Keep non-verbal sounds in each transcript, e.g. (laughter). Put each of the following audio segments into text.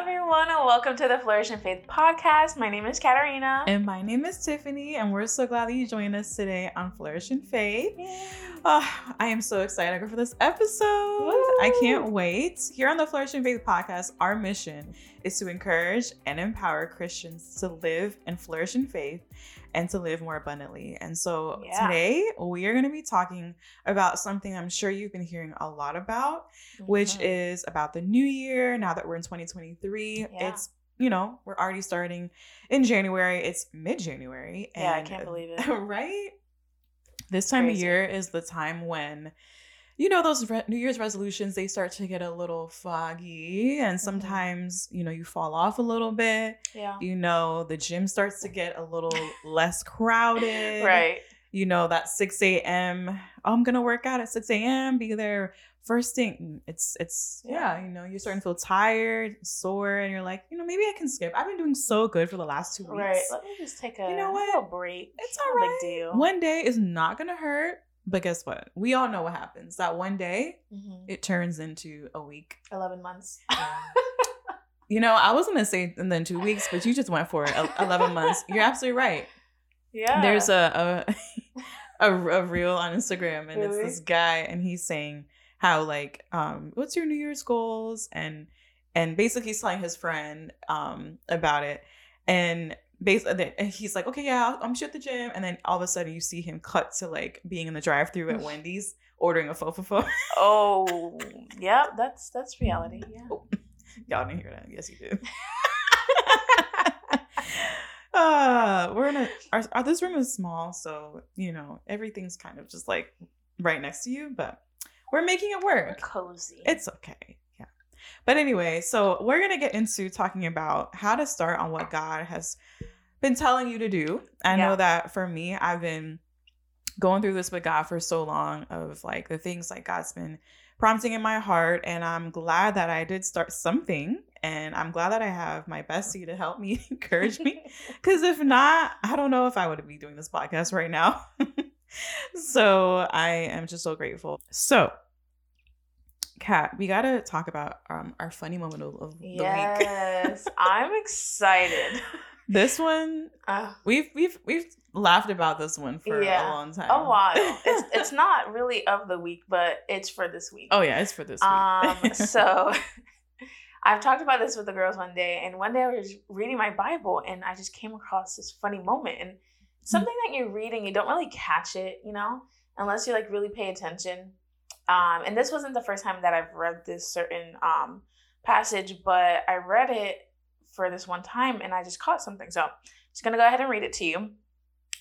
everyone, and welcome to the Flourish in Faith podcast. My name is Katarina. And my name is Tiffany, and we're so glad that you joined us today on Flourish in Faith. Oh, I am so excited for this episode. Woo. I can't wait. Here on the Flourish in Faith podcast, our mission is to encourage and empower Christians to live and flourish in faith and to live more abundantly. And so yeah. today we are going to be talking about something I'm sure you've been hearing a lot about, mm-hmm. which is about the new year. Now that we're in 2023, yeah. it's you know, we're already starting in January. It's mid January. Yeah, I can't believe (laughs) it. right? This time Crazy. of year is the time when you know those re- new year's resolutions they start to get a little foggy and mm-hmm. sometimes you know you fall off a little bit. Yeah. You know the gym starts to get a little (laughs) less crowded. Right. You know that 6 a.m oh, i'm gonna work out at 6 a.m be there first thing. Mm, it's it's yeah. yeah. you know you're starting to feel tired sore and you're like you know maybe i can skip. I've been doing so good for the last two weeks. right let me just take a you know what? break. It's all right big deal. One day is not gonna hurt but guess what? We all know what happens. That one day, mm-hmm. it turns into a week. 11 months. (laughs) you know, I was going to say and then two weeks, but you just went for it. 11 months. You're absolutely right. Yeah. There's a, a, (laughs) a, a reel on Instagram, and really? it's this guy, and he's saying how, like, um, what's your New Year's goals? And, and basically he's telling his friend um, about it. And basically and he's like okay yeah i'm sure at the gym and then all of a sudden you see him cut to like being in the drive-through at wendy's ordering a fofo oh (laughs) yeah that's that's reality yeah. Oh, (laughs) y'all didn't hear that. Yes you did. (laughs) Uh we're in a our, our this room is small so you know everything's kind of just like right next to you but we're making it work. We're cozy. It's okay but anyway so we're gonna get into talking about how to start on what god has been telling you to do. I yeah. know that for me, I've been going through this with God for so long of like the things like God's been prompting in my heart. And I'm glad that I did start something. And I'm glad that I have my bestie to help me (laughs) encourage me. (laughs) Because if not, I don't know if I would be doing this podcast right now. (laughs) so I am just so grateful. So, Kat, we got to talk about um, our funny moment of, of the week. Yes, I'm excited. (laughs) This one, uh, we've we've we've laughed about this one for yeah, a long time. A while. (laughs) it's it's not really of the week, but it's for this week. Oh yeah, it's for this week. Um, (laughs) so I've talked about this with the girls one day, and one day I was reading my Bible, and I just came across this funny moment, and something that you're reading, you don't really catch it, you know, unless you like really pay attention. Um, and this wasn't the first time that I've read this certain um passage, but I read it for this one time and I just caught something. So I'm just going to go ahead and read it to you.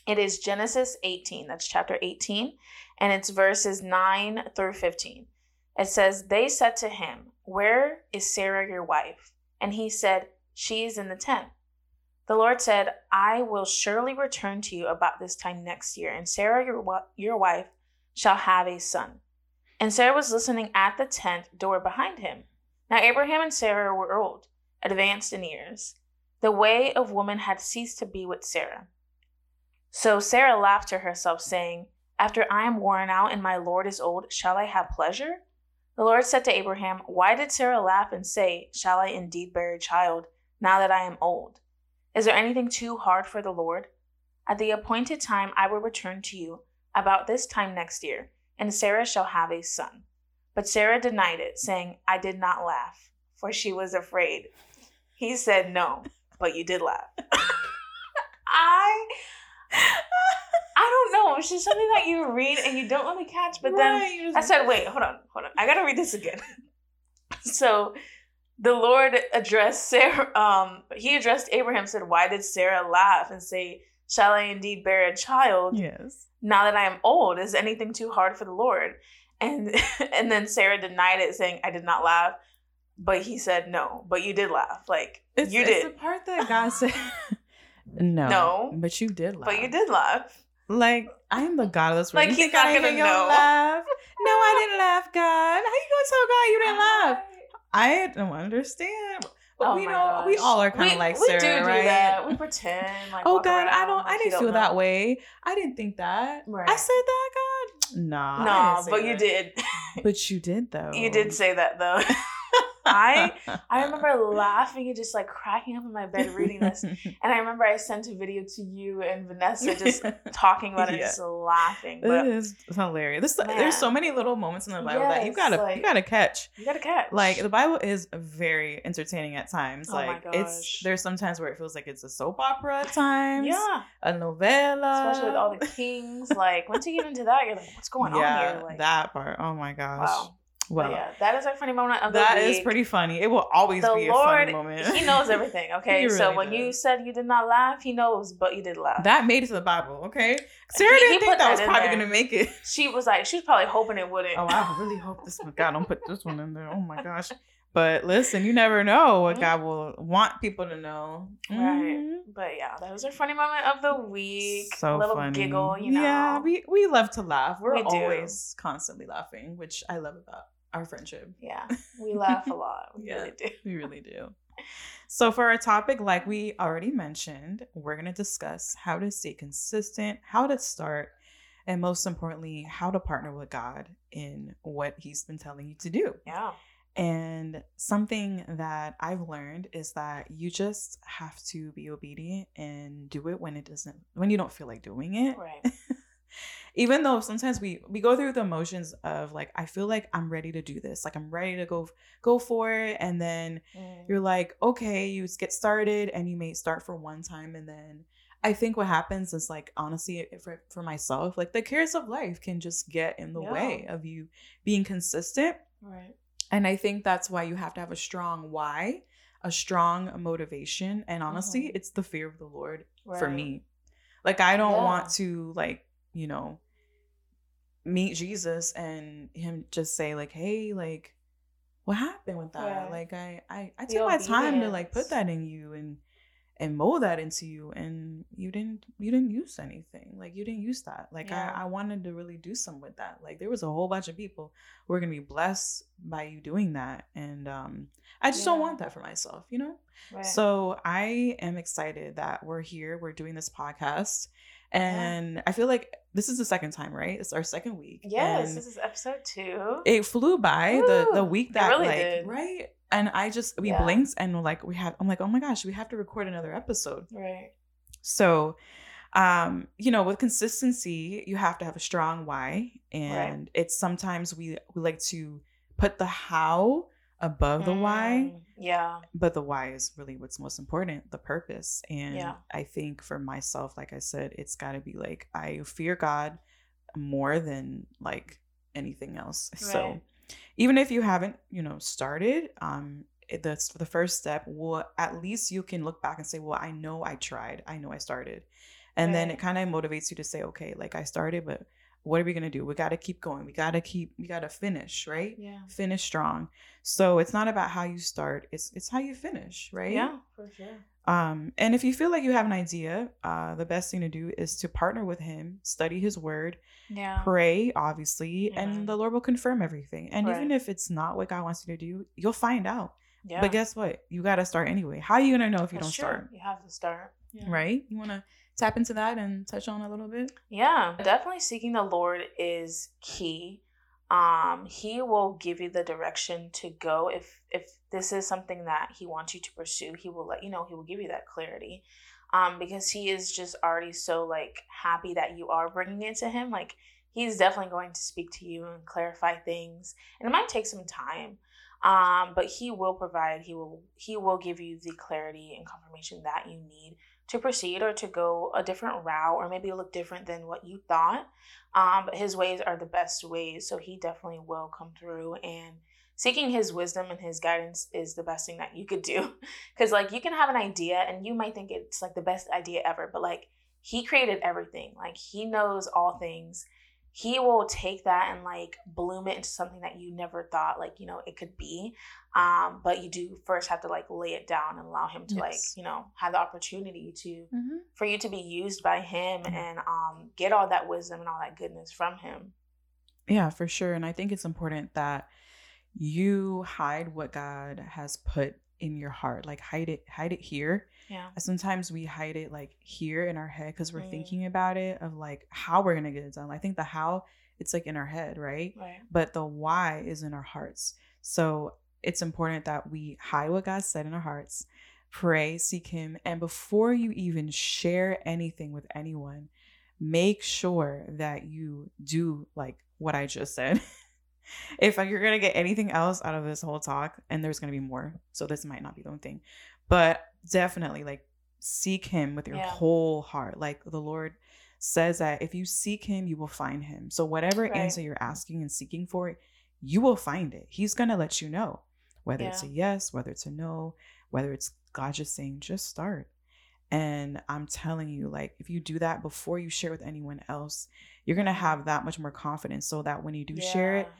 It is Genesis 18, that's chapter 18, and it's verses 9 through 15. It says, They said to him, Where is Sarah your wife? And he said, She is in the tent. The Lord said, I will surely return to you about this time next year, and Sarah your, your wife shall have a son. And Sarah was listening at the tent door behind him. Now Abraham and Sarah were old advanced in years. The way of woman had ceased to be with Sarah. So Sarah laughed to herself, saying, After I am worn out and my Lord is old, shall I have pleasure? The Lord said to Abraham, Why did Sarah laugh and say, Shall I indeed bear a child, now that I am old? Is there anything too hard for the Lord? At the appointed time I will return to you, about this time next year, and Sarah shall have a son. But Sarah denied it, saying, I did not laugh, for she was afraid. He said no, but you did laugh. (laughs) I I don't know. It's just something that you read and you don't really catch. But right, then I said, wait, hold on, hold on. I gotta read this again. (laughs) so the Lord addressed Sarah, um, he addressed Abraham, said, Why did Sarah laugh and say, Shall I indeed bear a child? Yes. Now that I am old, is anything too hard for the Lord? And (laughs) and then Sarah denied it, saying, I did not laugh but he said no. But you did laugh. Like it's, you it's did. the part that God said (laughs) no. No. But you did laugh. But you did laugh. Like I am the God of this world. Like you he's not gonna know. Laugh? (laughs) No, I didn't laugh, God. How you gonna tell God you didn't laugh? I don't understand. But oh we know we all are kind of like we Sarah, do right? do that. We pretend like. oh God, I don't. I didn't feel that way. I didn't think that. Right. I said that, God. Nah. Nah, but that. you did. (laughs) but you did though. You did say that though. (laughs) I (laughs) I remember laughing and just like cracking up in my bed reading this. (laughs) And I remember I sent a video to you and Vanessa just (laughs) talking about it, just laughing. But it is hilarious. This, there's so many little moments in the Bible yes, that you gotta like, you gotta catch. You gotta catch. Like the Bible is very entertaining at times. Oh like it's there's sometimes where it feels like it's a soap opera at times. Yeah. A novella. Especially with all the kings. like once you get into that, you're like, what's going yeah, on here? Like that part. Oh my gosh. Wow. Well, yeah, that is our funny moment of the That week. is pretty funny. It will always the be a funny moment. he knows everything. (laughs) Okay, really so when does. you said you did not laugh, he knows, but you did laugh. That made it to the Bible. Okay, Sarah he, didn't he think that, that was probably gonna make it. (laughs) She was like, she was probably hoping it wouldn't. Oh, I really hope this one. God, don't put this one in there. Oh my gosh. But listen, you never know what mm-hmm. God will want people to know. Right. Mm-hmm. But yeah, that was our funny moment of the week. So a little funny. giggle, you know. Yeah, we, we love to laugh. We're we always constantly laughing, which I love about our friendship. Yeah, we laugh a lot. (laughs) We yeah, really do. We really do. (laughs) So, for our topic, like we already mentioned, we're going to discuss how to stay consistent, how to start, and most importantly, how to partner with God in what He's been telling you to do. Yeah. And something that I've learned is that you just have to be obedient and do it when it doesn't, when you don't feel like doing it. Right. (laughs) even though sometimes we we go through the emotions of like i feel like i'm ready to do this like i'm ready to go go for it and then mm. you're like okay you get started and you may start for one time and then i think what happens is like honestly for, for myself like the cares of life can just get in the yeah. way of you being consistent right and i think that's why you have to have a strong why a strong motivation and honestly mm-hmm. it's the fear of the lord right. for me like i don't yeah. want to like you know, meet Jesus and him just say like, "Hey, like, what happened with that? Yeah. Like, I I I took my time to like put that in you and and mold that into you, and you didn't you didn't use anything. Like, you didn't use that. Like, yeah. I I wanted to really do something with that. Like, there was a whole bunch of people who are gonna be blessed by you doing that, and um, I just yeah. don't want that for myself, you know. Right. So I am excited that we're here. We're doing this podcast and yeah. I feel like this is the second time, right? It's our second week. Yes, this is episode two. It flew by Ooh, the the week that really like did. right. And I just we yeah. blinked and like we have I'm like, oh my gosh, we have to record another episode. Right. So um, you know, with consistency, you have to have a strong why. And right. it's sometimes we we like to put the how above the why. Mm, yeah. But the why is really what's most important, the purpose. And yeah. I think for myself, like I said, it's got to be like, I fear God more than like anything else. (laughs) Right. So even if you haven't, you know, started, um, that's the first step. Well, at least you can look back and say, well, I know I tried. I know I started. And right. then it kind of motivates you to say, okay, like I started, but what are we gonna do? We gotta keep going. We gotta keep. We gotta finish, right? Yeah. Finish strong. So it's not about how you start. It's it's how you finish, right? Yeah, for sure. Um, and if you feel like you have an idea, uh, the best thing to do is to partner with him, study his word, yeah, pray, obviously, yeah. and the Lord will confirm everything. And right. even if it's not what God wants you to do, you'll find out. Yeah. But guess what? You got to start anyway. How are you gonna know if you That's don't true. start? You have to start. Yeah. Right? You wanna tap into that and touch on a little bit? Yeah, definitely seeking the Lord is key. Um, he will give you the direction to go if if this is something that he wants you to pursue. He will let you know. He will give you that clarity. Um, because he is just already so like happy that you are bringing it to him. Like he's definitely going to speak to you and clarify things, and it might take some time. Um, but he will provide. He will he will give you the clarity and confirmation that you need to proceed or to go a different route or maybe look different than what you thought. Um, but his ways are the best ways. So he definitely will come through and seeking his wisdom and his guidance is the best thing that you could do. (laughs) Cause like you can have an idea and you might think it's like the best idea ever, but like he created everything. Like he knows all things he will take that and like bloom it into something that you never thought like you know it could be um but you do first have to like lay it down and allow him to yes. like you know have the opportunity to mm-hmm. for you to be used by him mm-hmm. and um get all that wisdom and all that goodness from him yeah for sure and i think it's important that you hide what god has put in your heart like hide it hide it here. Yeah. Sometimes we hide it like here in our head because we're mm. thinking about it of like how we're gonna get it done. I think the how it's like in our head right? Right. But the why is in our hearts. So it's important that we hide what God said in our hearts, pray, seek Him, and before you even share anything with anyone, make sure that you do like what I just said. (laughs) if you're gonna get anything else out of this whole talk, and there's gonna be more, so this might not be the only thing, but definitely like seek Him with your yeah. whole heart. Like the Lord says that if you seek Him, you will find Him. So whatever right. answer you're asking and seeking for, you will find it. He's gonna let you know whether yeah. it's a yes, whether it's a no, whether it's God just saying, just start. And I'm telling you, like, if you do that before you share with anyone else, you're going to have that much more confidence so that when you do yeah. share it,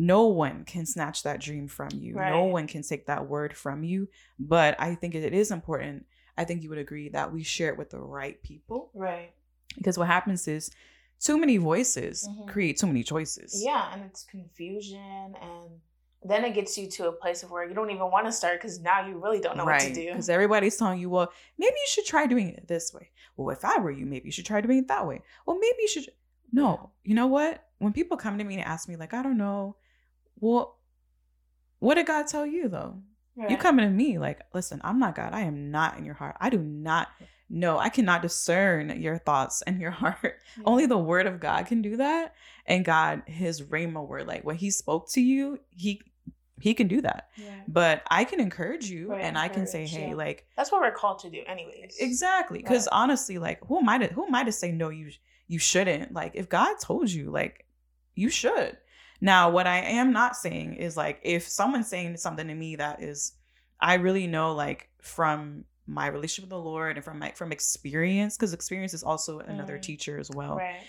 no one can snatch that dream from you. Right. No one can take that word from you. But I think it is important. I think you would agree that we share it with the right people. Right. Because what happens is too many voices mm-hmm. create too many choices. Yeah. And it's confusion and then it gets you to a place of where you don't even want to start because now you really don't know right. what to do. Because everybody's telling you, well, maybe you should try doing it this way. Well, if I were you, maybe you should try doing it that way. Well, maybe you should. No, you know what? When people come to me and ask me, like, I don't know, well, what did God tell you though? Right. You coming to me like, listen, I'm not God. I am not in your heart. I do not know. I cannot discern your thoughts and your (laughs) heart. Yeah. Only the word of God can do that. And God, his rhema word, like when he spoke to you, he he can do that. Yeah. But I can encourage you right, and I can say, hey, yeah. like that's what we're called to do anyways. Exactly. Because right. honestly, like who am I to who am I to say no, you you shouldn't? Like if God told you, like you should. Now, what I am not saying is like if someone's saying something to me that is I really know like from my relationship with the Lord and from my from experience, because experience is also another mm. teacher as well. Right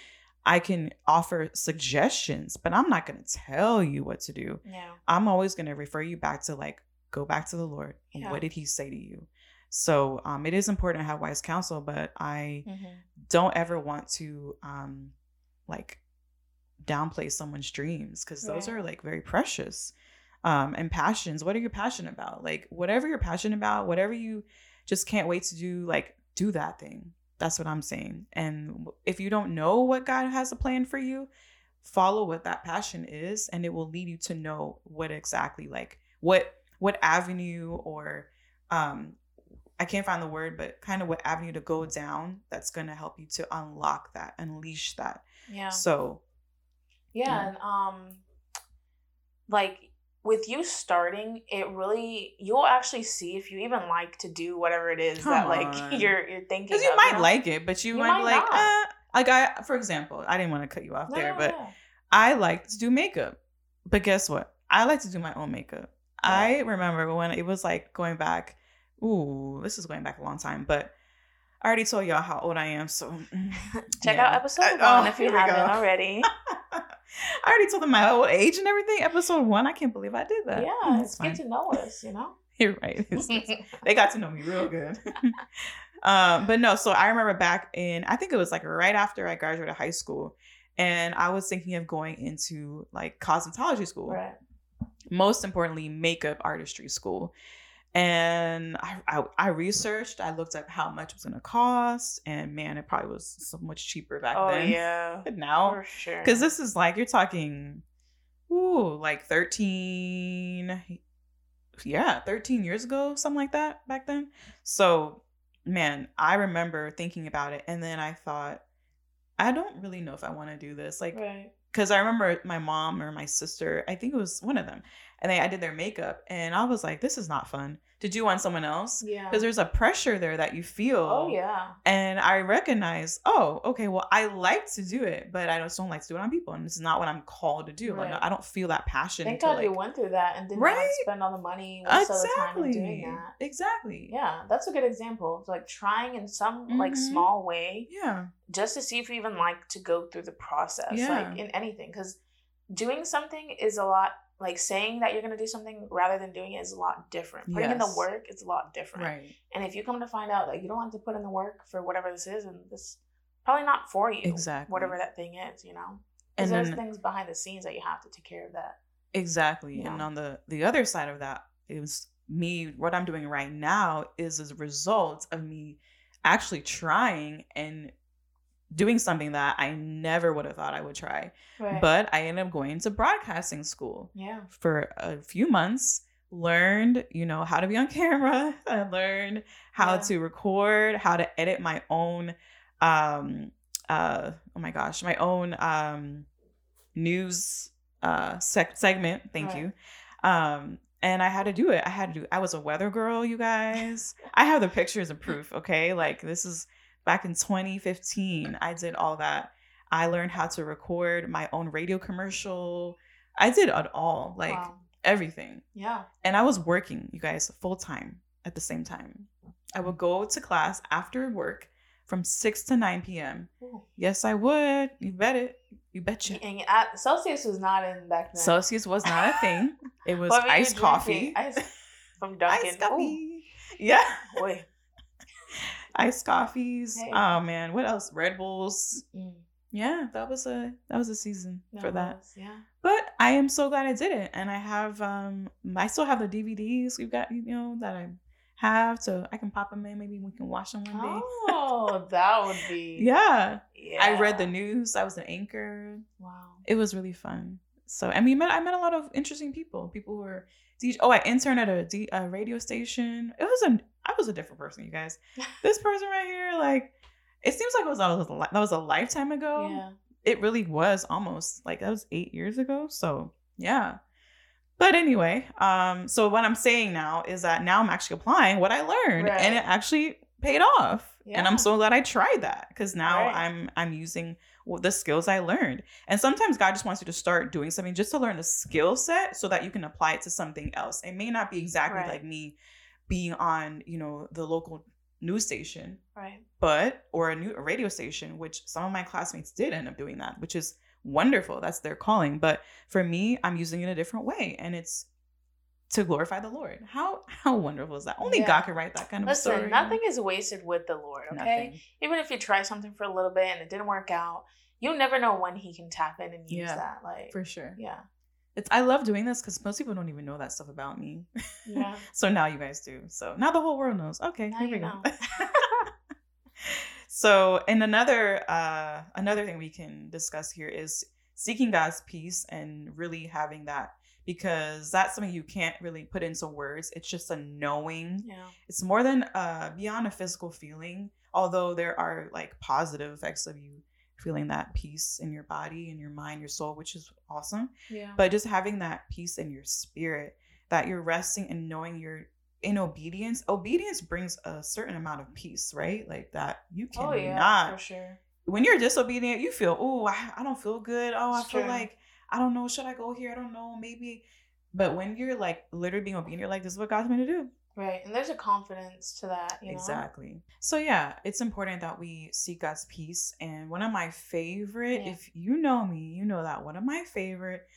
I can offer suggestions, but I'm not going to tell you what to do. Yeah. I'm always going to refer you back to like, go back to the Lord. Yeah. What did he say to you? So um, it is important to have wise counsel, but I mm-hmm. don't ever want to um, like downplay someone's dreams because those are like very precious. Um, and passions. What are you passionate about? Like whatever you're passionate about, whatever you just can't wait to do, like do that thing. That's what I'm saying. And if you don't know what God has a plan for you, follow what that passion is and it will lead you to know what exactly like what what avenue or um I can't find the word, but kind of what avenue to go down that's going to help you to unlock that, unleash that. Yeah. So, yeah, yeah. and um like with you starting, it really you'll actually see if you even like to do whatever it is Come that like on. (laughs) you're you're thinking. Because you might like it, but you, you might, might, be like, uh, like I, for example, I didn't want to cut you off no, there, but I like to do makeup. But guess what? I like to do my own makeup. Yeah. I remember when it was like going back. Ooh, this is going back a long time, but I already told y'all how old I am, so (laughs) check yeah. out episode one oh, if you haven't already. (laughs) (laughs) I already told them my old age and everything. Episode one, I can't believe I did that. Yeah, mm, it's, good to know us, you know. (laughs) You're right. (laughs) they got to know me real good. um, but no, so I remember back in I think it was like right after I graduated high school, and I was thinking of going into like cosmetology school. Right. Most importantly, makeup artistry school and I, I, I researched i looked up how much it was going to cost and man it probably was so much cheaper back oh, then. yeah. But now for sure. because this is like you're talking ooh like 13 yeah 13 years ago something like that back then. So man i remember thinking about it and then i thought i don't really know if i want to do this. Like because right. i remember my mom or my sister i think it was one of them and they I did their makeup and I was like, this is not fun to do on someone else. Yeah. Because there's a pressure there that you feel. Oh yeah. And I recognize, oh, okay, well, I like to do it, but I just don't like to do it on people. And this is not what I'm called to do. Right. Like I don't feel that passion. Thank God like, you went through that and didn't right? spend all the money exactly. the time doing that. Exactly. Yeah. That's a good example. It's like trying in some mm-hmm. like small way. Yeah. Just to see if you even like to go through the process. Yeah. Like in anything. Because doing something is a lot like saying that you're going to do something rather than doing it is a lot different. Putting yes. in the work is a lot different. Right. And if you come to find out that you don't want to put in the work for whatever this is, and this probably not for you. Exactly. Whatever that thing is, you know. Because there's then, things behind the scenes that you have to take care of that. Exactly. And on the the other side of that is me. What I'm doing right now is as a result of me actually trying and doing something that I never would have thought I would try. Right. But I ended up going to broadcasting school. Yeah. For a few months, learned, you know, how to be on camera. (laughs) I learned how Yeah. to record, how to edit my own um uh oh my gosh, my own um news uh sec- segment. Thank Right. you. Um and I had to do it. I had to do I was a weather girl, you guys. I have the pictures and proof, okay? Like this is back in 2015. I did all that. I learned how to record my own radio commercial. I did it all, like Wow. everything. Yeah. And I was working, you guys, full time at the same time. I would go to class after work from 6 to 9 p.m. Ooh. Yes, I would. You bet it. You betcha. And at, uh, Celsius was not in back then. Celsius was not a thing. (laughs) It was What were you iced coffee. Ice from (laughs) Dunkin'. Coffee. Yeah. Boy. Iced coffees. Hey. Oh man, what else? Red Bulls. Mm, Yeah, that was a that was a season for that. Yeah. But I am so glad I did it, and I have um I still have the DVDs we've got you know that I have, so I can pop them in. Maybe we can watch them one day. Oh, that would be. Yeah. (laughs) Yeah. I read the news. I was an anchor. Wow. It was really fun. So I mean, met I met a lot of interesting people. People who were DJ. Oh, I interned at a, D, a radio station. It was a I was a different person, you guys. (laughs) This person right here, like, it seems like it was that was a, that was a lifetime ago. Yeah. It really was almost like that was eight years ago. So yeah. But anyway, um, so what I'm saying now is that now I'm actually applying what I learned, and it actually paid off. And I'm so glad I tried that because now Right. I'm I'm using the skills I learned. And sometimes God just wants you to start doing something just to learn a skill set so that you can apply it to something else. It may not be exactly Right. like me being on, you know, the local news station, Right. but or a new a radio station, which some of my classmates did end up doing that, which is wonderful. That's their calling. But for me, I'm using it a different way, and it's to glorify the Lord. How how wonderful is that? Only Yeah. God can write that kind of Listen, story. nothing is wasted with the Lord, okay? Nothing. Even if you try something for a little bit and it didn't work out, you never know when he can tap in and use Yeah, that. Like, for sure. yeah. It's I love doing this because most people don't even know that stuff about me. Yeah. (laughs) so now you guys do. So now the whole world knows. Okay, Now here we know. go. (laughs) so and another uh another thing we can discuss here is seeking God's peace and really having that because that's something you can't really put into words. It's just a knowing. yeah. It's more than uh beyond a physical feeling, although there are like positive effects of you feeling that peace in your body and your mind, your soul, which is awesome Yeah. but just having that peace in your spirit that you're resting and knowing you're in obedience obedience brings a certain amount of peace right like that you cannot. oh, yeah. For sure. when you're disobedient you feel oh I, I don't feel good oh i It's feel true. like i don't know should i go here i don't know maybe but when you're like literally being obedient you're like this is what god's me to do Right. And there's a confidence to that, you know? Exactly. So yeah, it's important that we seek God's peace. And one of my favorite, Yeah. if you know me, you know that one of my favorite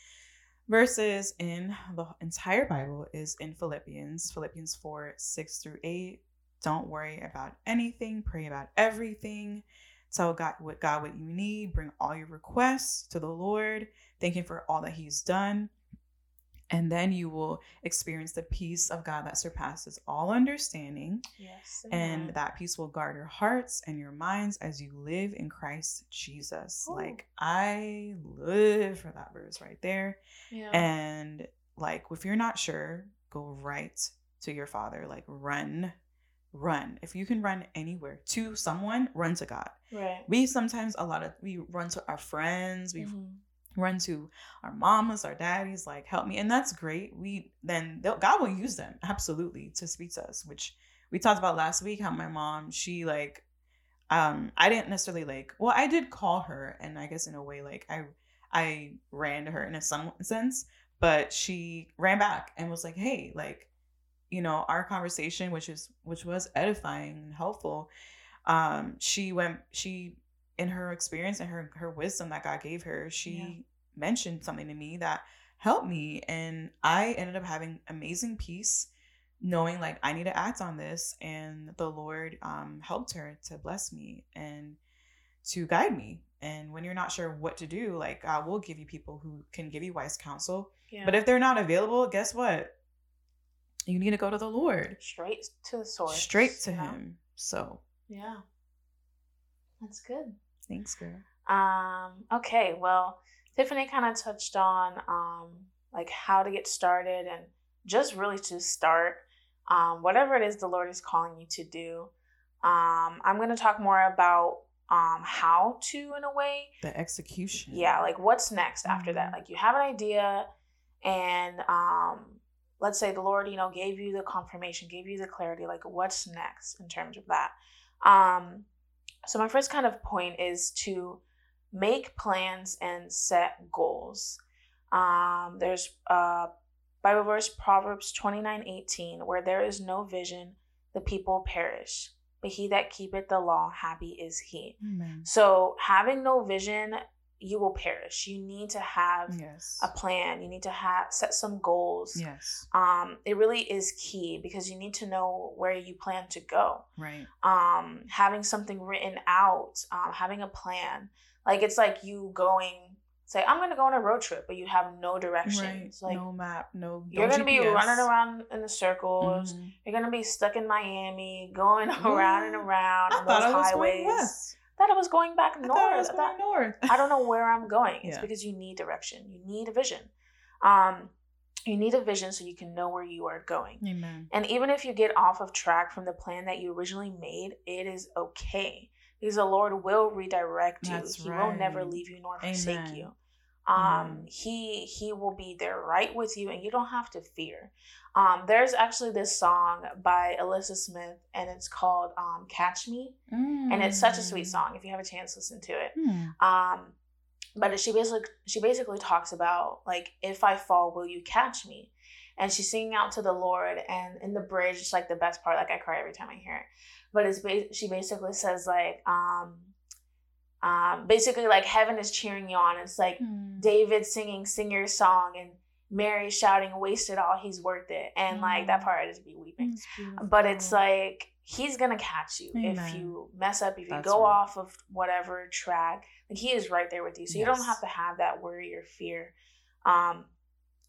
verses in the entire Bible is in Philippians, Philippians 4, 6 through 8. Don't worry about anything, pray about everything. Tell God what God what you need, bring all your requests to the Lord, thank him for all that he's done. And then you will experience the peace of God that surpasses all understanding. Yes. And that peace will guard your hearts and your minds as you live in Christ Jesus. Ooh. Like, I live for that verse right there. yeah. And, like, if you're not sure, go right to your Father. Like, run, run. If you can run anywhere to someone, run to God. right. We sometimes, a lot of, we run to our friends, we Mhm. Run to our mamas, our daddies, like help me, and that's great. We then God will use them absolutely to speak to us, which we talked about last week. How my mom, she like, um, I didn't necessarily like. Well, I did call her, and I guess in a way, like I, I ran to her in a some sense, but she ran back and was like, hey, like, you know, our conversation, which is which was edifying and helpful. Um, she went, she in her experience and her her wisdom that God gave her, she Yeah. mentioned something to me that helped me and I ended up having amazing peace knowing like I need to act on this and the Lord um helped her to bless me and to guide me. And when you're not sure what to do, like God will give you people who can give you wise counsel. Yeah. But if they're not available, guess what? You need to go to the Lord. straight to the source. Straight to know? him. So Yeah. That's good. Thanks, girl. Um, okay, well, Tiffany kind of touched on um like how to get started and just really to start um, whatever it is the Lord is calling you to do. Um, I'm going to talk more about um, how to, in a way. The execution. Yeah, like what's next after that? Mm-hmm. Like you have an idea, and um, let's say the Lord, you know, gave you the confirmation, gave you the clarity. Like what's next in terms of that? Um, so my first kind of point is to make plans and set goals. Um, there's uh, Bible verse Proverbs 29 18, where there is no vision, the people perish. But he that keepeth the law, happy is he. Amen. So having no vision, you will perish. You need to have yes. a plan. You need to have set some goals. Yes. Um, it really is key because you need to know where you plan to go. Right. Um, having something written out, um, having a plan. Like it's like you going say I'm going to go on a road trip, but you have no directions. Right. Like no map, no. You're going to be running around in the circles. Mm-hmm. You're going to be stuck in Miami, going (laughs) around and (gasps) around I on those highways. That I was going back north. I, I was going north. I don't know where I'm going. It's yeah. because you need direction. You need a vision. Um, you need a vision so you can know where you are going. Amen. And even if you get off of track from the plan that you originally made, it is okay because the Lord will redirect you. That's he right. will never leave you nor forsake Amen. you. Um, mm. he he will be there right with you, and you don't have to fear. Um, there's actually this song by Elyssa Smith, and it's called um, "Catch Me," mm. and it's such a sweet mm. song. If you have a chance, listen to it. Mm. Um, but she basically she basically talks about like, if I fall, will you catch me? And she's singing out to the Lord, and in the bridge, it's like the best part. Like I cry every time I hear it but it's ba- she basically says like um um basically like heaven is cheering you on it's like mm. david singing sing your song and mary shouting wasted all he's worth it and mm. like that hmm. part i just be weeping but it's like he's gonna catch you Amen. if you mess up if you That's go right. off of whatever track like he is right there with you so yes. you don't have to have that worry or fear um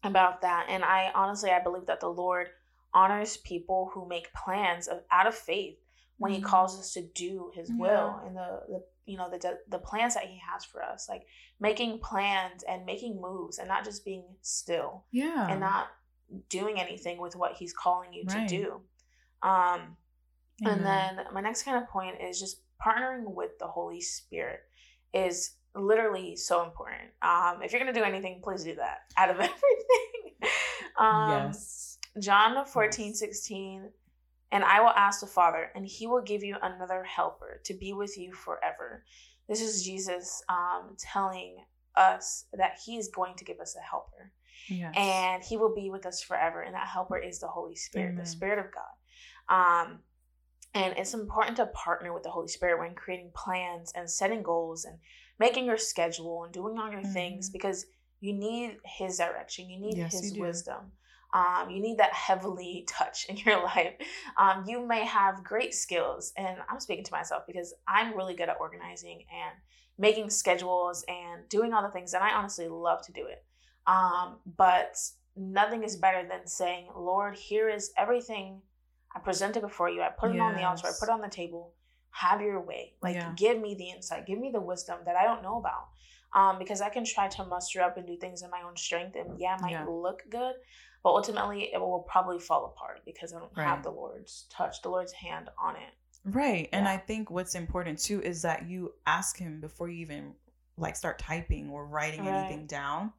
about that and i honestly i believe that the lord honors people who make plans of out of faith when he calls us to do his yeah. will and the, the you know the the plans that he has for us like making plans and making moves and not just being still yeah and not doing anything with what he's calling you right. to do um and then my next kind of point is just partnering with the holy spirit is literally so important um if you're gonna do anything please do that out of (laughs) everything (laughs) um yes john 14 yes. 16 and I will ask the Father, and he will give you another helper to be with you forever. This is Jesus um, telling us that he is going to give us a helper. Yes. And he will be with us forever. And that helper is the Holy Spirit, Amen. the Spirit of God. Um, and it's important to partner with the Holy Spirit when creating plans and setting goals and making your schedule and doing all your mm-hmm. things because you need his direction, you need yes, his you wisdom. Um, you need that heavenly touch in your (laughs) life. Um, you may have great skills, and I'm speaking to myself because I'm really good at organizing and making schedules and doing all the things, and I honestly love to do it. Um, but nothing is better than saying, Lord, here is everything I presented before you. I put it yes. on the altar, I put it on the table. Have your way. Like, yeah. give me the insight, give me the wisdom that I don't know about. Um, because I can try to muster up and do things in my own strength, and yeah, it might yeah. look good, but ultimately it will probably fall apart because I don't right. have the Lord's touch, the Lord's hand on it. Right. Yeah. And I think what's important too is that you ask him before you even like start typing or writing right. anything down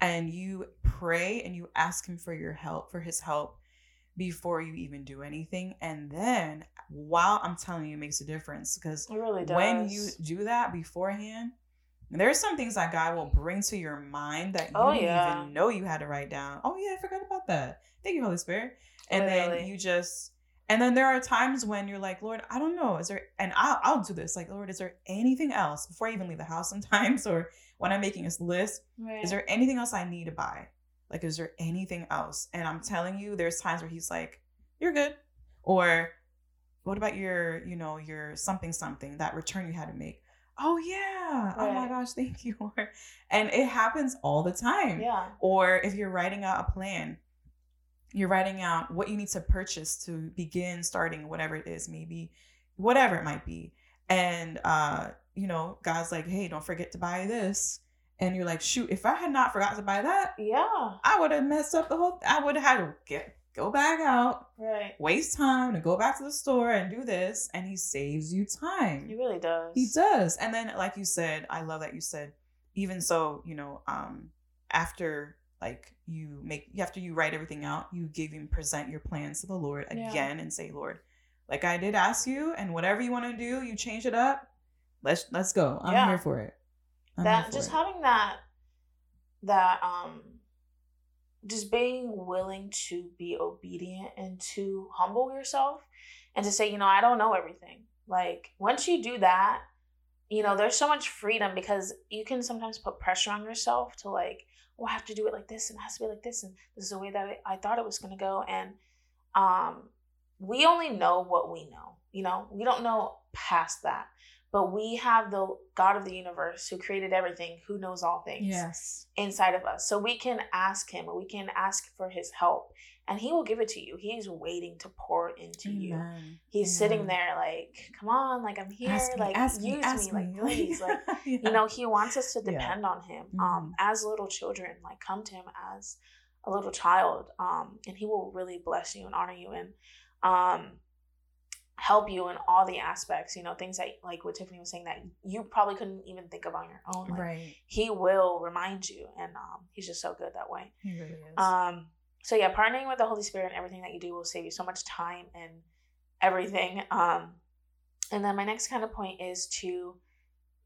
and you pray and you ask him for your help, for his help before you even do anything. And then while I'm telling you, it makes a difference because really when you do that beforehand, there's some things that God will bring to your mind that oh, you oh, didn't yeah. even know you had to write down. Oh yeah, I forgot about that. Thank you, Holy Spirit. And Literally. then you just and then there are times when you're like, Lord, I don't know. Is there and I'll I'll do this. Like, Lord, is there anything else before I even leave the house sometimes (laughs) or when I'm making this list? Right. Is there anything else I need to buy? Like, is there anything else? And I'm telling you, there's times where he's like, You're good. Or what about your, you know, your something something, that return you had to make? Oh yeah. Right. oh my gosh thank you and it happens all the time. Yeah. Or if you're writing out a plan you're writing out what you need to purchase to begin starting whatever it is maybe whatever it might be. And uh you know god's like hey don't forget to buy this. And you're like, shoot, if I had not forgot to buy that, yeah, I would have messed up the whole. I would have had to get go back out, right, waste time to go back to the store and do this, and he saves you time. He really does. He does, and then like you said, I love that you said, even so, you know, um, after like you make after you write everything out, you give him present your plans to the Lord again yeah. and say, Lord, like I did ask you, and whatever you want to do, you change it up. Let's let's go. I'm yeah. here for it. I'm that just it. having that that um just being willing to be obedient and to humble yourself and to say, you know, I don't know everything. Like once you do that, you know, there's so much freedom because you can sometimes put pressure on yourself to like, oh, I have to do it like this and it has to be like this and this is the way that I thought it was gonna go. And um we only know what we know, you know, we don't know past that but we have the God of the universe who created everything, who knows all things. Yes. Inside of us. So we can ask him, we can ask for his help, and he will give it to you. He's waiting to pour into Amen. you. He's Amen. sitting there like, come on, like I'm here, ask like me, use me, me, like please. Like (laughs) yeah. you know, he wants us to depend yeah. on him. Mm-hmm. Um, as little children, like come to him as a little child. Um, and he will really bless you and honor you. And um help you in all the aspects you know things that like what tiffany was saying that you probably couldn't even think of on your own like, right. he will remind you and um, he's just so good that way. He really is. Um so yeah partnering with the holy spirit and everything that you do will save you so much time and everything. Um and then my next kind of point is to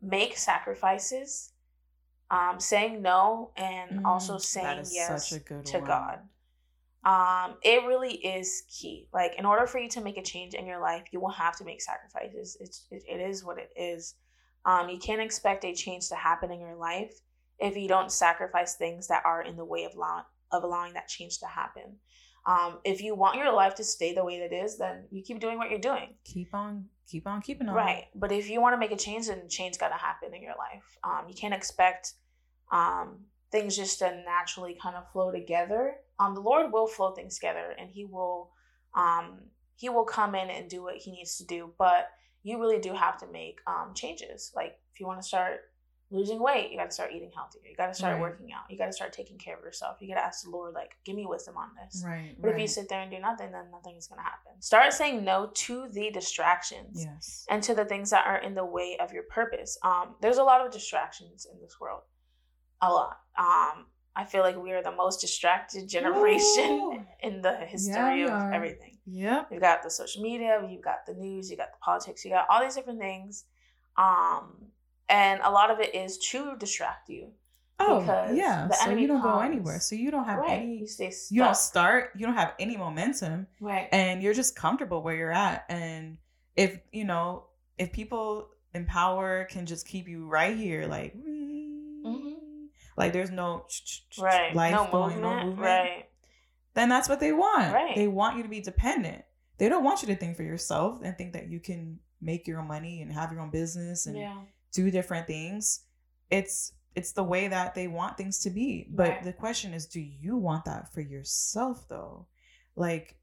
make sacrifices um saying no and mm, also saying yes to one. god um, it really is key. Like, in order for you to make a change in your life, you will have to make sacrifices. It's it, it is what it is. Um, you can't expect a change to happen in your life if you don't sacrifice things that are in the way of allowing of allowing that change to happen. Um, if you want your life to stay the way that it is, then you keep doing what you're doing. Keep on, keep on keeping on. Right, but if you want to make a change, then change got to happen in your life. Um, you can't expect um, things just to naturally kind of flow together um, the Lord will flow things together and he will um, he will come in and do what he needs to do. But you really do have to make um, changes. Like if you want to start losing weight, you got to start eating healthier. You got to start right. working out. You got to start taking care of yourself. You got to ask the Lord, like, give me wisdom on this. Right. But right. if you sit there and do nothing, then nothing is going to happen. Start saying no to the distractions. Yes. And to the things that are in the way of your purpose. Um, there's a lot of distractions in this world. A lot. Um, I feel like we are the most distracted generation Ooh. (laughs) in the history yeah, of everything. Yeah. You've got the social media, you've got the news, you got the politics, you got all these different things. Um, and a lot of it is to distract you. Oh, yeah. so you don't comes, go anywhere. So you don't have right. any. You, stay stuck. you don't start. You don't have any momentum. Right. And you're just comfortable where you're at. And if you know, if people in power can just keep you right here, like. Like there's no right. life no going, movement, no movement. Right. Then that's what they want. Right. They want you to be dependent. They don't want you to think for yourself and think that you can make your own money and have your own business and yeah. do different things. It's it's the way that they want things to be. But right. the question is, do you want that for yourself though? Like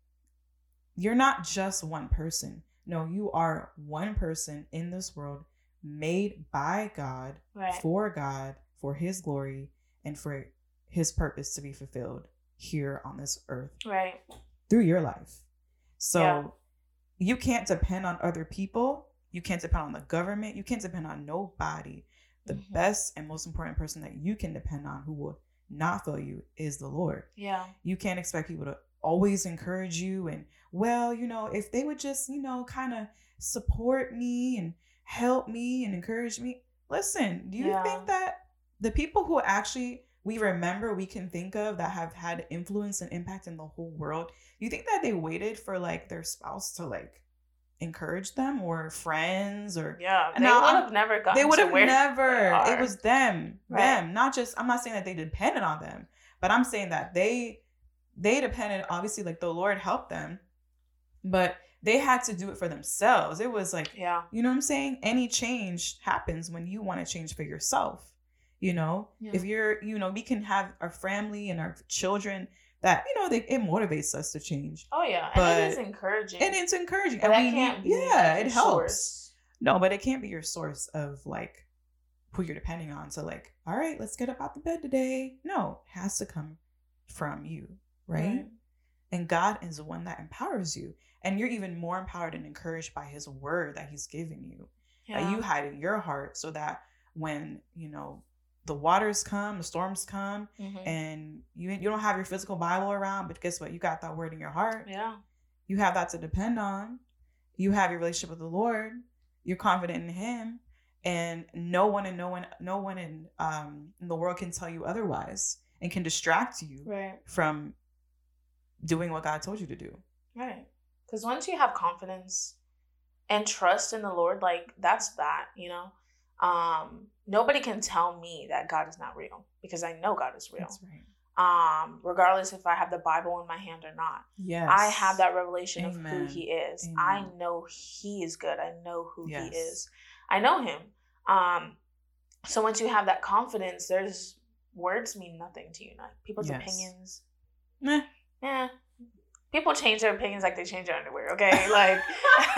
you're not just one person. No, you are one person in this world made by God, right. for God, for his glory and for his purpose to be fulfilled here on this earth. Right. Through your life. So yeah. you can't depend on other people. You can't depend on the government. You can't depend on nobody. The mm-hmm. best and most important person that you can depend on who will not fail you is the Lord. Yeah. You can't expect people to always encourage you and well, you know, if they would just, you know, kind of support me and help me and encourage me. Listen, do you yeah. think that the people who actually we remember we can think of that have had influence and impact in the whole world you think that they waited for like their spouse to like encourage them or friends or yeah they would have never gotten they would have never it was them right. them not just i'm not saying that they depended on them but i'm saying that they they depended obviously like the lord helped them but they had to do it for themselves it was like yeah. you know what i'm saying? Any change happens when you want to change for yourself you know yeah. if you're you know we can have our family and our children that you know they, it motivates us to change oh yeah but, and it is encouraging and it's encouraging and, that can't be yeah it helps source. no but it can't be your source of like who you're depending on. So like, all right, let's get up out the bed today. No, it has to come from you, right? right? And God is the one that empowers you. And you're even more empowered and encouraged by his word that he's given you. Yeah. That you hide in your heart so that when, you know, the waters come, the storms come, mm-hmm. and you you don't have your physical Bible around, but guess what? You got that word in your heart. Yeah. You have that to depend on. You have your relationship with the Lord. You're confident in Him, and no one and no one no one in um in the world can tell you otherwise and can distract you right. from doing what God told you to do. Right. Because once you have confidence and trust in the Lord, like that's that, you know. Um, nobody can tell me that God is not real because I know God is real. That's right. Um, regardless if I have the Bible in my hand or not. Yes. I have that revelation Amen. of who he is. Amen. I know he is good. I know who yes. he is. I know him. Um, so once you have that confidence, there's words mean nothing to you. Like people's yes. opinions. Meh. Yeah. People change their opinions like they change their underwear, okay? Like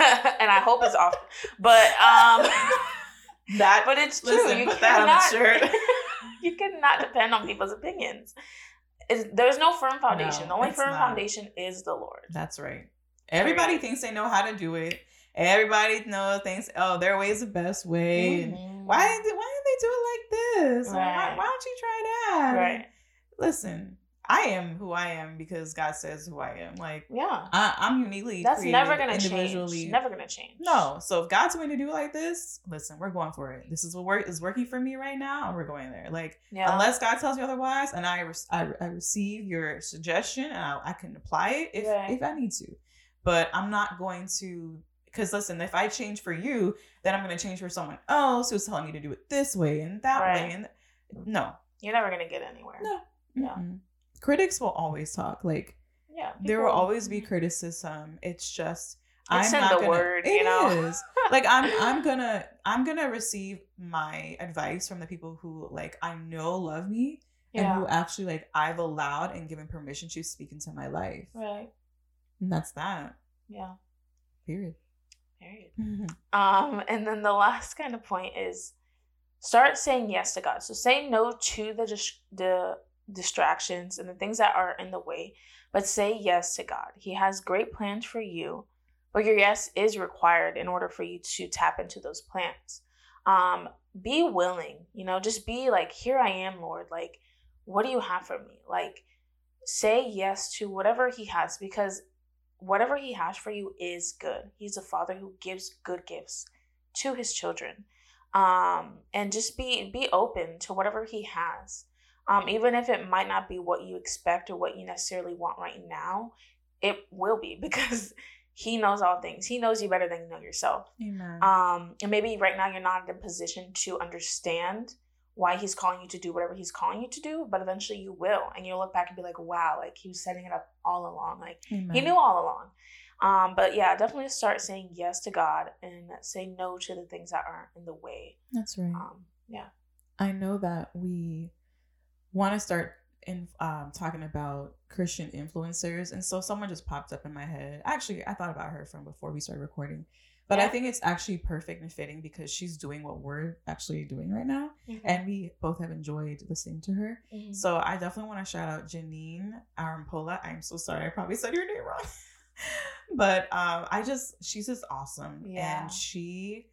(laughs) and I hope it's off. But um (laughs) that but it's true. Listen, you put cannot, that on the shirt. you cannot depend on people's opinions. It's, there's no firm foundation. No, the only firm not. foundation is the Lord. That's right. Everybody thinks they know how to do it. Everybody knows thinks, oh, their way is the best way. Mm-hmm. Why why did they do it like this? Right. Why, why don't you try that? Right. Listen, I am who I am because God says who I am. Like, yeah, I, am uniquely. That's never gonna individually. change. Never gonna change. No. So if God's going to do it like this, listen, we're going for it. This is what work is working for me right now, and we're going there. Like, yeah. unless God tells me otherwise, and I re- I, I, receive your suggestion, and I, I can apply it if right. if I need to. But I'm not going to because listen, if I change for you, then I'm going to change for someone else who's telling me to do it this way and that right. way. And no, you're never going to get anywhere. No. Yeah. Mm-hmm critics will always talk. Like, yeah, there will always be criticism. It's just it's I'm not gonna, word, it know? is. like I'm I'm (laughs) gonna I'm gonna receive my advice from the people who like I know love me yeah. and who actually like I've allowed and given permission to speak into my life. Right. And that's that. Yeah. Period. Period. Mm-hmm. Um, and then the last kind of point is start saying yes to God. So say no to the just the distractions and the things that are in the way, but say yes to God. He has great plans for you, but your yes is required in order for you to tap into those plans. Um, be willing, you know, just be like, here I am, Lord. Like, what do you have for me? Like, say yes to whatever He has because whatever He has for you is good. He's a Father who gives good gifts to His children. Um, and just be be open to whatever He has um, even if it might not be what you expect or what you necessarily want right now, it will be (laughs) because he knows all things. He knows you better than you know yourself. Amen. Um, and maybe right now you're not in a position to understand why he's calling you to do whatever he's calling you to do, but eventually you will, and you'll look back and be like, "Wow, like he was setting it up all along. Like Amen. he knew all along." Um, but yeah, definitely start saying yes to God and say no to the things that aren't in the way. That's right. Um, yeah. I know that we want to start in um, talking about Christian influencers, and so someone just popped up in my head. Actually, I thought about her from before we started recording, but yeah. I think it's actually perfect and fitting because she's doing what we're actually doing right now, mm-hmm. and we both have enjoyed listening to her. Mm-hmm. So I definitely want to shout out Janine Arampola. I'm so sorry, I probably said your name wrong, (laughs) but um, I just she's just awesome, yeah. and she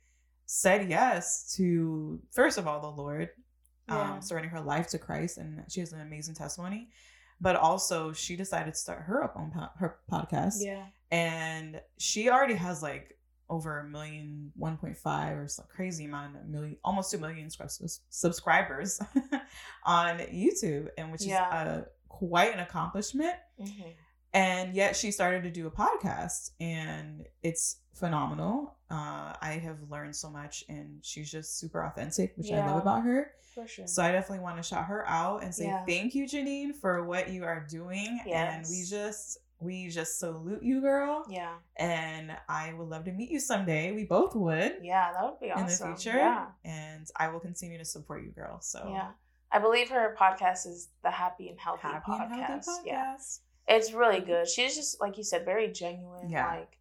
said yes to first of all the Lord yeah. um, surrendering her life to Christ, and she has an amazing testimony. But also, she decided to start her up on po- her podcast. Yeah, and she already has like over a million, 1.5 or some crazy amount of million, almost two million subscribers (laughs) on YouTube, and which yeah. is a, quite an accomplishment. Mm-hmm. And yet she started to do a podcast, and it's phenomenal. Uh, I have learned so much, and she's just super authentic, which yeah. I love about her. For sure. So I definitely want to shout her out and say yeah. thank you, Janine, for what you are doing. Yes. And we just we just salute you, girl. Yeah. And I would love to meet you someday. We both would. Yeah, that would be awesome. In the future. Yeah. And I will continue to support you, girl. So Yeah. I believe her podcast is the Happy and Healthy Happy podcast. And healthy podcast. Yeah. It's really good. She's just like you said, very genuine. Yeah. Like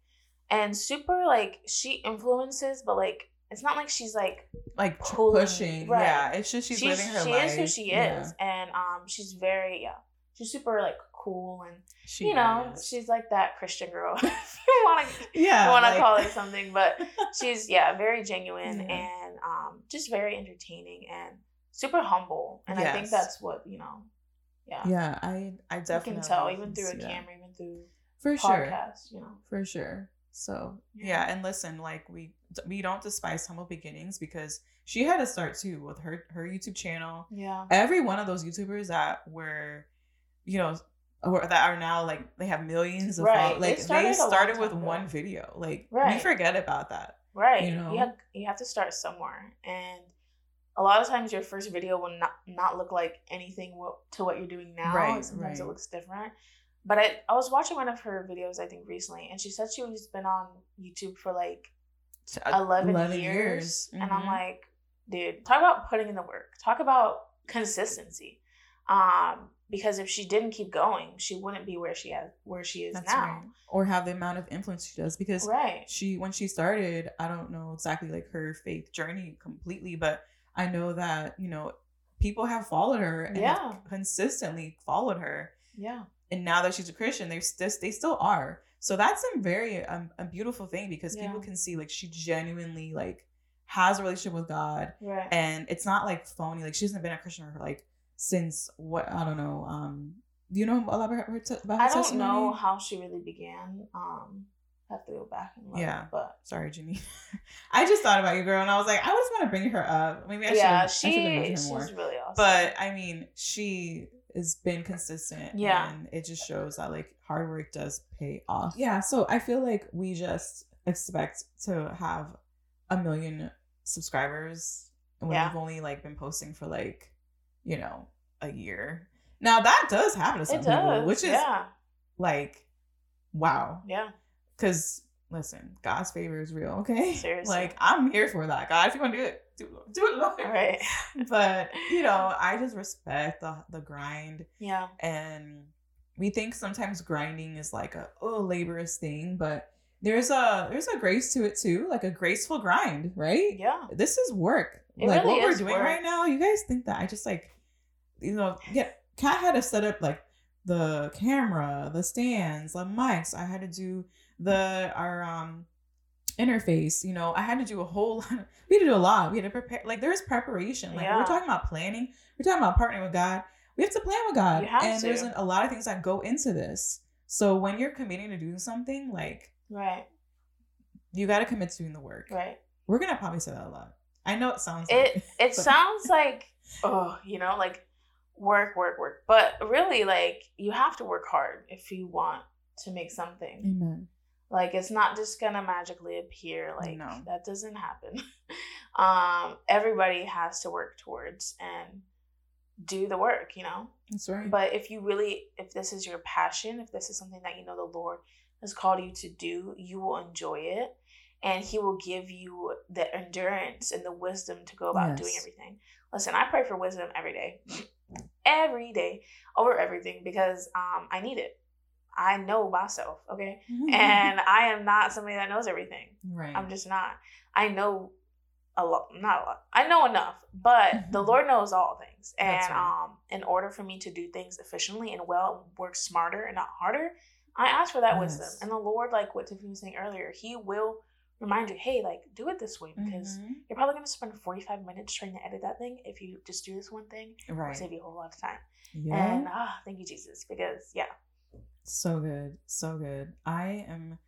and super like she influences, but like it's not like she's like like pulling, pushing. Right. Yeah, it's just she's, she's living her she life. She is who she yeah. is, and um, she's very yeah, she's super like cool and she you know is. she's like that Christian girl. (laughs) if you want to yeah want to like... call it something, but (laughs) she's yeah very genuine yeah. and um just very entertaining and super humble, and yes. I think that's what you know. Yeah. Yeah, I I definitely can tell even through a camera, even through for podcast, sure. You know, for sure. So yeah. yeah, and listen, like we we don't despise humble beginnings because she had to start too with her her YouTube channel. Yeah, every one of those YouTubers that were, you know, or that are now like they have millions of right. Followers, like they started, they started with ago. one video. Like right. we forget about that. Right. You know, you have, you have to start somewhere, and a lot of times your first video will not not look like anything to what you're doing now. Right. Sometimes right. it looks different. But I, I was watching one of her videos, I think, recently, and she said she's been on YouTube for like 11, 11 years. years. Mm-hmm. And I'm mm-hmm. like, dude, talk about putting in the work. Talk about consistency. Um, because if she didn't keep going, she wouldn't be where she has where she is That's now. Right. Or have the amount of influence she does. Because right. she when she started, I don't know exactly like her faith journey completely, but I know that, you know, people have followed her and yeah. consistently followed her. Yeah and now that she's a Christian, they're still they still are. So that's a very um, a beautiful thing because yeah. people can see like she genuinely like has a relationship with God, right? And it's not like phony. Like she hasn't been a Christian for like since what I don't know. Um, do you know a lot about her? About her I don't testimony? know how she really began. Um, have to go back and look. Yeah, but sorry, Jimmy. (laughs) I just thought about you, girl, and I was like, I just want to bring her up. Maybe I should. Yeah, she, she's more. really awesome. But I mean, she has been consistent. Yeah. And it just shows that like hard work does pay off. Yeah. So I feel like we just expect to have a million subscribers when yeah. we've only like been posting for like, you know, a year. Now that does happen to some people, which is yeah. like wow. Yeah. Cause listen, God's favor is real, okay? (laughs) Seriously. Like I'm here for that. God, if you want to do it, do, do it, Lord. Right. (laughs) but you know, I just respect the the grind. Yeah. And we think sometimes grinding is like a oh laborious thing, but there's a there's a grace to it too, like a graceful grind, right? Yeah. This is work. It like really what we're doing work. right now. You guys think that I just like, you know, yeah. Kat had to set up like the camera, the stands, the mics. I had to do the our um interface you know i had to do a whole lot we had to do a lot. We had to prepare like there's preparation. Like yeah. we're talking about planning. We're talking about partnering with god. We have to plan with god. And to. there's a lot of things that go into this. So when you're committing to doing something like right. you got to commit to doing the work. Right. We're gonna probably say that a lot. I know it sounds it like, it (laughs) but... sounds like oh you know like work work work. But really like you have to work hard if you want to make something. Amen like it's not just gonna magically appear. Like no. that doesn't happen. (laughs) um, everybody has to work towards and do the work, you know? That's right. But if you really if this is your passion, if this is something that you know the Lord has called you to do, you will enjoy it and he will give you the endurance and the wisdom to go about yes. doing everything. Listen, I pray for wisdom every day. every day over everything because um I need it. I know myself, okay? Mm-hmm. And I am not somebody that knows everything. Right. I'm just not. I know a lot, not a lot. I know enough, but mm-hmm. the Lord knows all things. And right. um, in order for me to do things efficiently and well, work smarter and not harder, I ask for that yes. wisdom. And the Lord, like what Tiffany was saying earlier, He will remind you, hey, like do it this way because mm-hmm. you're probably going to spend 45 minutes trying to edit that thing. If you just do this one thing, right. it'll save you a whole lot of time. Yeah. And ah, thank you, Jesus, because yeah, so good. So good. I am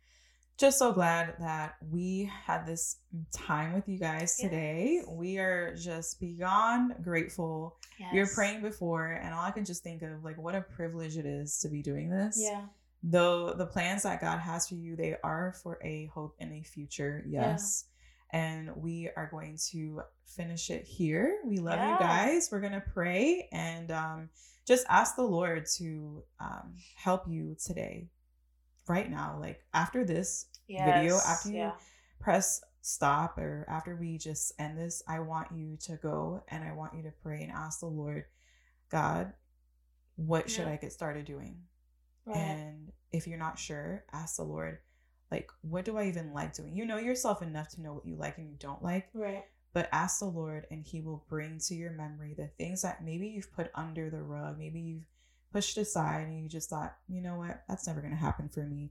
just so glad that we had this time with you guys today. Yes. We are just beyond grateful. Yes. Were praying before, and all I can just think of like what a privilege it is to be doing this. Yeah. Though the plans that God has for you, they are for a hope and a future. Yes. Yeah. And we are going to finish it here. We love yeah. you guys. We're gonna pray and um just ask the Lord to um, help you today, right now. Like after this yes, video, after you yeah. press stop or after we just end this, I want you to go and I want you to pray and ask the Lord, God, what should I get started doing? Right. And if you're not sure, ask the Lord, like what do I even like doing? You know yourself enough to know what you like and you don't like. Right. But ask the Lord and He will bring to your memory the things that maybe you've put under the rug, maybe you've pushed aside and you just thought, you know what, that's never gonna happen for me.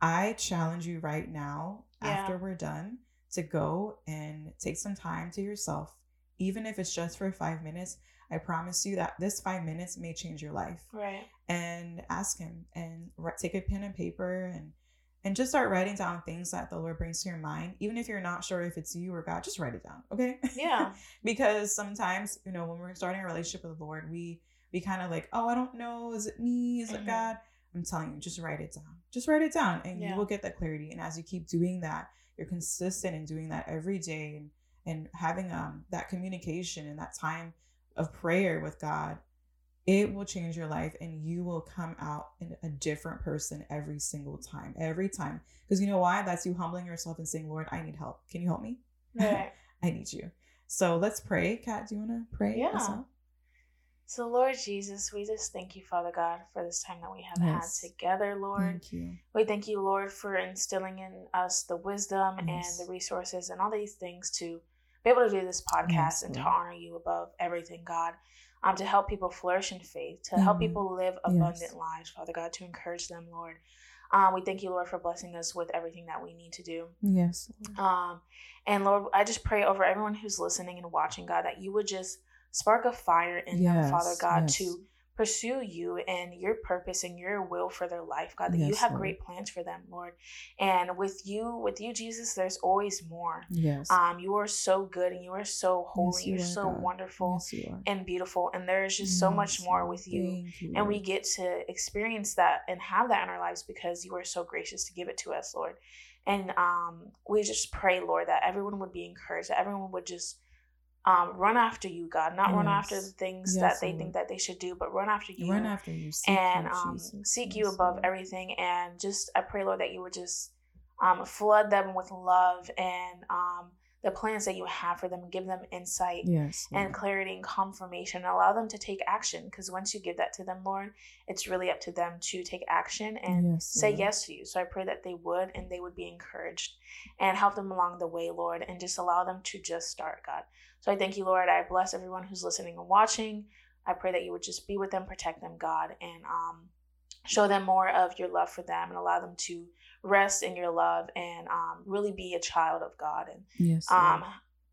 I challenge you right now, yeah. after we're done, to go and take some time to yourself, even if it's just for five minutes. I promise you that this five minutes may change your life. Right. And ask Him and take a pen and paper and and just start writing down things that the Lord brings to your mind. Even if you're not sure if it's you or God, just write it down, okay? Yeah. (laughs) because sometimes, you know, when we're starting a relationship with the Lord, we we kind of like, oh, I don't know, is it me? Is mm-hmm. it God? I'm telling you, just write it down. Just write it down, and yeah. you will get that clarity. And as you keep doing that, you're consistent in doing that every day, and and having um that communication and that time of prayer with God it will change your life and you will come out in a different person every single time every time. Because you know why? That's you humbling yourself and saying lord i need help. Can you help me? Right. (laughs) i need you. So let's pray. Kat do you want to pray yeah. so lord jesus we just thank you father god for this time that we have yes. had together lord. Thank you. we thank you lord for instilling in us the wisdom yes. and the resources and all these things to be able to do this podcast yes, and to honor you above everything god um, to help people flourish in faith, to mm-hmm. help people live abundant yes. lives, Father God, to encourage them, Lord. Um, we thank you, Lord, for blessing us with everything that we need to do. Yes. Um, and Lord, I just pray over everyone who's listening and watching, God, that you would just spark a fire in yes. them, Father God, yes. to pursue you and your purpose and your will for their life god that yes, you have Lord. great plans for them lord. And with you with you jesus there's always more. Yes. Um you are so good and you are so holy. Yes, you you're so God. wonderful yes, you and beautiful and there's just so much more with you, you and we get to experience that and have that in our lives because you are so gracious to give it to us lord. And um we just pray lord that everyone would be encouraged that everyone would just um, run after you, God, not yes. run after the things yes, that they Lord. think that they should do, but run after you. Run after you, seek and you, um, seek you above Lord. everything. And just, I pray, Lord, that you would just um, flood them with love and um, the plans that you have for them, give them insight yes, and clarity and confirmation, allow them to take action. Because once you give that to them, Lord, it's really up to them to take action and yes, say Lord. yes to you. So I pray that they would and they would be encouraged and help them along the way, Lord, and just allow them to just start, God. So I thank you, Lord. I bless everyone who's listening and watching. I pray that you would just be with them, protect them, God, and um, show them more of your love for them and allow them to rest in your love and um, really be a child of God and yes, um,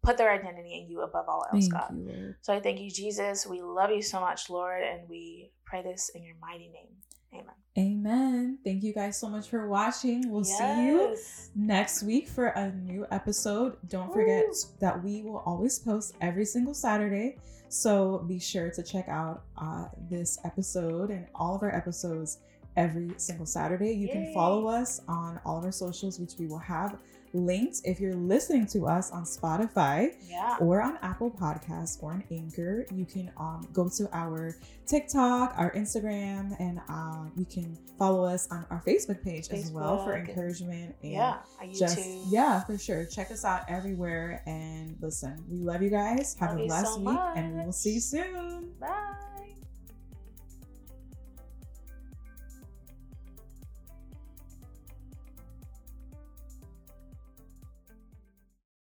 put their identity in you above all else, thank God. You, so I thank you, Jesus. We love you so much, Lord, and we pray this in your mighty name. Amen. Amen. Thank you guys so much for watching. We'll yes. see you next week for a new episode. Don't forget that we will always post every single Saturday. So be sure to check out uh, this episode and all of our episodes every single Saturday. You Yay. can follow us on all of our socials, which we will have linked if you're listening to us on Spotify yeah. or on Apple Podcasts or on Anchor. You can um, go to our TikTok, our Instagram, and uh, you can follow us on our Facebook page Facebook. as well for encouragement and yeah, just yeah, for sure. Check us out everywhere and listen. We love you guys. Have love a blessed so week, much. and we will see you soon. Bye.